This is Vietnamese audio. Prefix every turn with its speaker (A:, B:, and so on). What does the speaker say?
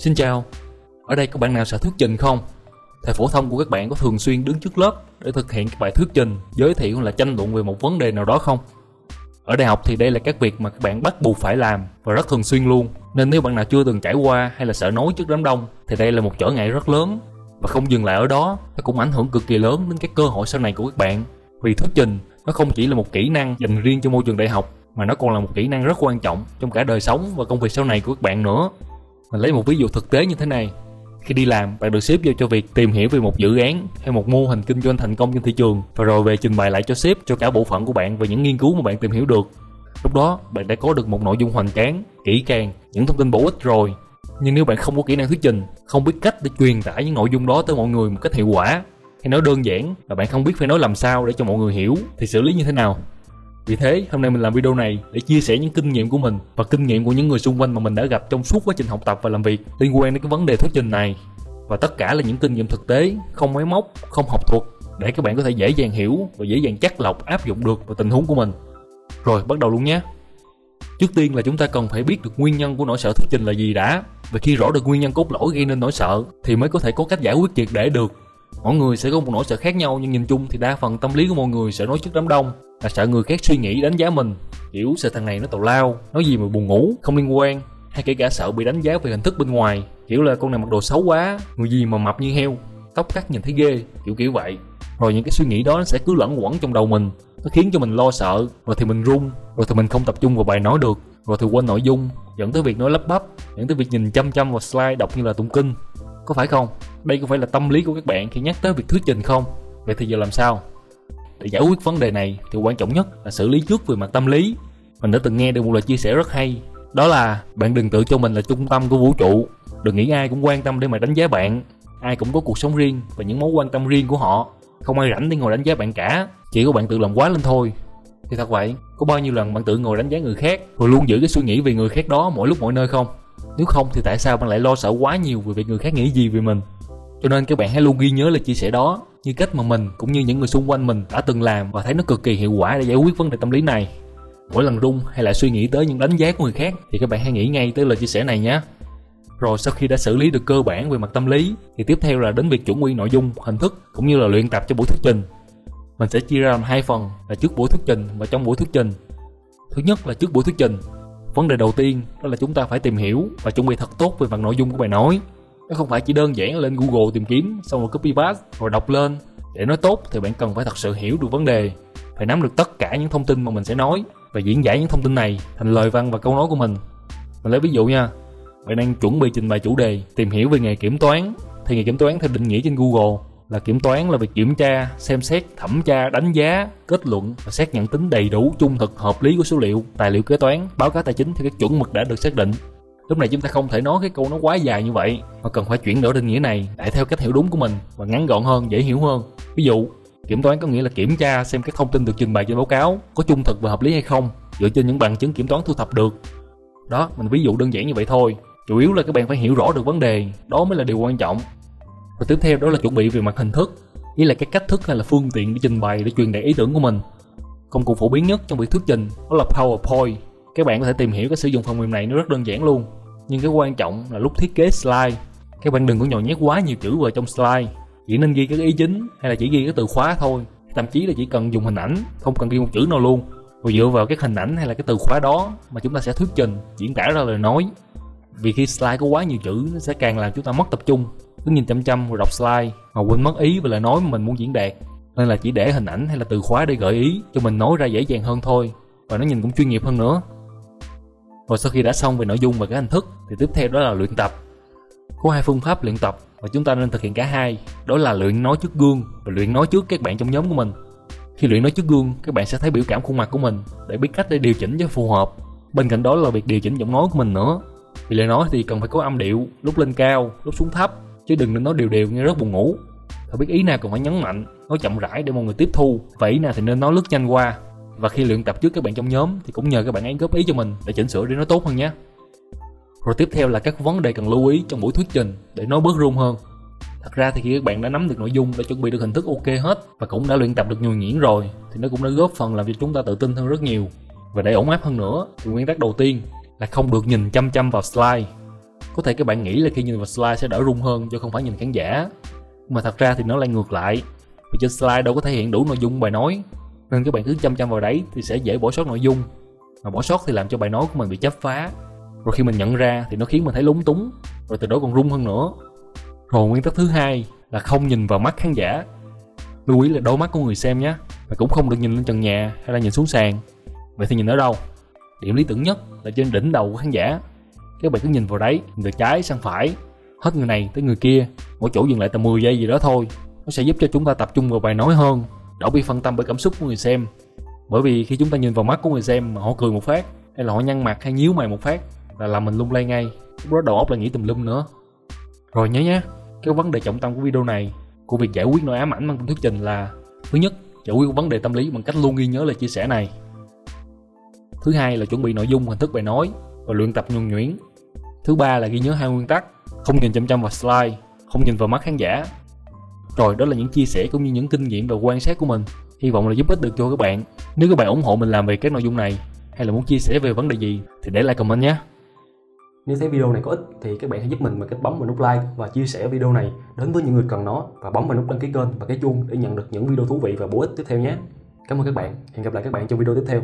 A: Xin chào, ở đây có bạn nào sợ thuyết trình không? Thầy phổ thông của các bạn có thường xuyên đứng trước lớp để thực hiện các bài thuyết trình, giới thiệu hoặc là tranh luận về một vấn đề nào đó không? Ở đại học thì đây là các việc mà các bạn bắt buộc phải làm và rất thường xuyên luôn. Nên nếu bạn nào chưa từng trải qua hay là sợ nói trước đám đông thì đây là một trở ngại rất lớn. Và không dừng lại ở đó, nó cũng ảnh hưởng cực kỳ lớn đến các cơ hội sau này của các bạn. Vì thuyết trình nó không chỉ là một kỹ năng dành riêng cho môi trường đại học mà nó còn là một kỹ năng rất quan trọng trong cả đời sống và công việc sau này của các bạn nữa. Mình lấy một ví dụ thực tế như thế này. Khi đi làm, bạn được sếp giao cho việc tìm hiểu về một dự án hay một mô hình kinh doanh thành công trên thị trường và rồi về trình bày lại cho sếp cho cả bộ phận của bạn về những nghiên cứu mà bạn tìm hiểu được. Lúc đó, bạn đã có được một nội dung hoành tráng, kỹ càng, những thông tin bổ ích rồi. Nhưng nếu bạn không có kỹ năng thuyết trình, không biết cách để truyền tải những nội dung đó tới mọi người một cách hiệu quả, hay nói đơn giản là bạn không biết phải nói làm sao để cho mọi người hiểu thì xử lý như thế nào vì thế, hôm nay mình làm video này để chia sẻ những kinh nghiệm của mình và kinh nghiệm của những người xung quanh mà mình đã gặp trong suốt quá trình học tập và làm việc liên quan đến cái vấn đề thuyết trình này. Và tất cả là những kinh nghiệm thực tế, không máy móc, không học thuật để các bạn có thể dễ dàng hiểu và dễ dàng chắc lọc áp dụng được vào tình huống của mình. Rồi, bắt đầu luôn nhé. Trước tiên là chúng ta cần phải biết được nguyên nhân của nỗi sợ thuyết trình là gì đã. Và khi rõ được nguyên nhân cốt lõi gây nên nỗi sợ thì mới có thể có cách giải quyết triệt để được mỗi người sẽ có một nỗi sợ khác nhau nhưng nhìn chung thì đa phần tâm lý của mọi người sẽ nói trước đám đông là sợ người khác suy nghĩ đánh giá mình. Kiểu sợ thằng này nó tào lao, nói gì mà buồn ngủ, không liên quan. Hay kể cả sợ bị đánh giá về hình thức bên ngoài. Kiểu là con này mặc đồ xấu quá, người gì mà mập như heo. Tóc cắt nhìn thấy ghê, kiểu kiểu vậy. Rồi những cái suy nghĩ đó nó sẽ cứ lẫn quẩn trong đầu mình. Nó khiến cho mình lo sợ, rồi thì mình run, rồi thì mình không tập trung vào bài nói được, rồi thì quên nội dung. Dẫn tới việc nói lắp bắp, dẫn tới việc nhìn chăm chăm vào slide đọc như là tụng kinh. Có phải không? Đây có phải là tâm lý của các bạn khi nhắc tới việc thuyết trình không? Vậy thì giờ làm sao? Để giải quyết vấn đề này thì quan trọng nhất là xử lý trước về mặt tâm lý. Mình đã từng nghe được một lời chia sẻ rất hay. Đó là, bạn đừng tự cho mình là trung tâm của vũ trụ. Đừng nghĩ ai cũng quan tâm để mà đánh giá bạn. Ai cũng có cuộc sống riêng và những mối quan tâm riêng của họ. Không ai rảnh để ngồi đánh giá bạn cả. Chỉ có bạn tự làm quá lên thôi. Thì thật vậy, có bao nhiêu lần bạn tự ngồi đánh giá người khác rồi luôn giữ cái suy nghĩ về người khác đó mỗi lúc mỗi nơi không? Nếu không thì tại sao bạn lại lo sợ quá nhiều về việc người khác nghĩ gì về mình? Cho nên các bạn hãy luôn ghi nhớ lời chia sẻ đó như cách mà mình cũng như những người xung quanh mình đã từng làm và thấy nó cực kỳ hiệu quả để giải quyết vấn đề tâm lý này. Mỗi lần rung hay là suy nghĩ tới những đánh giá của người khác thì các bạn hãy nghĩ ngay tới lời chia sẻ này nhé. Rồi sau khi đã xử lý được cơ bản về mặt tâm lý thì tiếp theo là đến việc chuẩn nguyên nội dung, hình thức cũng như là luyện tập cho buổi thuyết trình. Mình sẽ chia ra làm hai phần là trước buổi thuyết trình và trong buổi thuyết trình. Thứ nhất là trước buổi thuyết trình, vấn đề đầu tiên đó là chúng ta phải tìm hiểu và chuẩn bị thật tốt về mặt nội dung của bài nói nó không phải chỉ đơn giản lên google tìm kiếm, xong rồi copy paste rồi đọc lên. Để nói tốt thì bạn cần phải thật sự hiểu được vấn đề. Phải nắm được tất cả những thông tin mà mình sẽ nói và diễn giải những thông tin này thành lời văn và câu nói của mình. Mình lấy ví dụ nha, bạn đang chuẩn bị trình bày chủ đề tìm hiểu về nghề kiểm toán. Thì nghề kiểm toán theo định nghĩa trên google là kiểm toán là việc kiểm tra, xem xét, thẩm tra, đánh giá, kết luận và xác nhận tính đầy đủ, trung thực, hợp lý của số liệu, tài liệu kế toán, báo cáo tài chính theo các chuẩn mực đã được xác định lúc này chúng ta không thể nói cái câu nó quá dài như vậy, mà cần phải chuyển đổi định nghĩa này để theo cách hiểu đúng của mình và ngắn gọn hơn, dễ hiểu hơn. Ví dụ, kiểm toán có nghĩa là kiểm tra xem các thông tin được trình bày trên báo cáo có trung thực và hợp lý hay không, dựa trên những bằng chứng kiểm toán thu thập được. Đó, mình ví dụ đơn giản như vậy thôi. Chủ yếu là các bạn phải hiểu rõ được vấn đề, đó mới là điều quan trọng. Và tiếp theo đó là chuẩn bị về mặt hình thức, ý là cái cách thức hay là phương tiện để trình bày để truyền đạt ý tưởng của mình. Công cụ phổ biến nhất trong việc thuyết trình đó là powerpoint. Các bạn có thể tìm hiểu cái sử dụng phần mềm này, nó rất đơn giản luôn nhưng cái quan trọng là lúc thiết kế slide. Các bạn đừng có nhồi nhét quá nhiều chữ vào trong slide. Chỉ nên ghi các ý chính hay là chỉ ghi cái từ khóa thôi. Thậm chí là chỉ cần dùng hình ảnh, không cần ghi một chữ nào luôn. Rồi dựa vào các hình ảnh hay là cái từ khóa đó mà chúng ta sẽ thuyết trình, diễn tả ra lời nói. Vì khi slide có quá nhiều chữ, nó sẽ càng làm chúng ta mất tập trung. Cứ nhìn chăm chăm rồi đọc slide mà quên mất ý và lời nói mà mình muốn diễn đạt. Nên là chỉ để hình ảnh hay là từ khóa để gợi ý cho mình nói ra dễ dàng hơn thôi. Và nó nhìn cũng chuyên nghiệp hơn nữa và sau khi đã xong về nội dung và cái hình thức, thì tiếp theo đó là luyện tập. Có hai phương pháp luyện tập và chúng ta nên thực hiện cả hai. Đó là luyện nói trước gương và luyện nói trước các bạn trong nhóm của mình. Khi luyện nói trước gương, các bạn sẽ thấy biểu cảm khuôn mặt của mình để biết cách để điều chỉnh cho phù hợp. Bên cạnh đó là việc điều chỉnh giọng nói của mình nữa. Vì lời nói thì cần phải có âm điệu, lúc lên cao, lúc xuống thấp, chứ đừng nên nói đều đều nghe rất buồn ngủ. Phải biết ý nào cần phải nhấn mạnh, nói chậm rãi để mọi người tiếp thu. Và ý nào thì nên nói lướt nhanh qua và khi luyện tập trước các bạn trong nhóm thì cũng nhờ các bạn ấy góp ý cho mình để chỉnh sửa để nó tốt hơn nhé rồi tiếp theo là các vấn đề cần lưu ý trong buổi thuyết trình để nói bớt run hơn thật ra thì khi các bạn đã nắm được nội dung, đã chuẩn bị được hình thức ok hết và cũng đã luyện tập được nhuần nhuyễn rồi thì nó cũng đã góp phần làm cho chúng ta tự tin hơn rất nhiều và để ổn áp hơn nữa thì nguyên tắc đầu tiên là không được nhìn chăm chăm vào slide Có thể các bạn nghĩ là khi nhìn vào slide sẽ đỡ rung hơn do không phải nhìn khán giả. Mà thật ra thì nó lại ngược lại. Vì trên slide đâu có thể hiện đủ nội dung bài nói. Nên các bạn cứ chăm chăm vào đấy thì sẽ dễ bỏ sót nội dung. Mà bỏ sót thì làm cho bài nói của mình bị chấp phá. Rồi khi mình nhận ra thì nó khiến mình thấy lúng túng. Rồi từ đó còn rung hơn nữa. Rồi nguyên tắc thứ hai là không nhìn vào mắt khán giả. Lưu ý là đôi mắt của người xem nhé. Và cũng không được nhìn lên trần nhà hay là nhìn xuống sàn. Vậy thì nhìn ở đâu? Điểm lý tưởng nhất là trên đỉnh đầu của khán giả các bạn cứ nhìn vào đấy, nhìn từ trái sang phải hết người này tới người kia, mỗi chỗ dừng lại tầm 10 giây gì đó thôi nó sẽ giúp cho chúng ta tập trung vào bài nói hơn đỡ bị phân tâm bởi cảm xúc của người xem. Bởi vì khi chúng ta nhìn vào mắt của người xem mà họ cười một phát hay là họ nhăn mặt hay nhíu mày một phát là làm mình lung lay ngay. Lúc đó đầu óc là nghĩ tùm lum nữa. Rồi nhớ nhé cái vấn đề trọng tâm của video này của việc giải quyết nỗi ám ảnh bằng thuyết trình là thứ nhất giải quyết vấn đề tâm lý bằng cách luôn ghi nhớ lời chia sẻ này. Thứ hai là chuẩn bị nội dung hình thức bài nói và luyện tập nhuần nhuyễn. Thứ ba là ghi nhớ hai nguyên tắc, không nhìn chăm chăm vào slide, không nhìn vào mắt khán giả. Rồi, đó là những chia sẻ cũng như những kinh nghiệm và quan sát của mình. Hy vọng là giúp ích được cho các bạn. Nếu các bạn ủng hộ mình làm về các nội dung này, hay là muốn chia sẻ về vấn đề gì, thì để lại comment nhé.
B: Nếu thấy video này có ích, thì các bạn hãy giúp mình bằng cách bấm vào nút like và chia sẻ video này đến với những người cần nó, và bấm vào nút đăng ký kênh và cái chuông để nhận được những video thú vị và bổ ích tiếp theo nhé. Cảm ơn các bạn. Hẹn gặp lại các bạn trong video tiếp theo.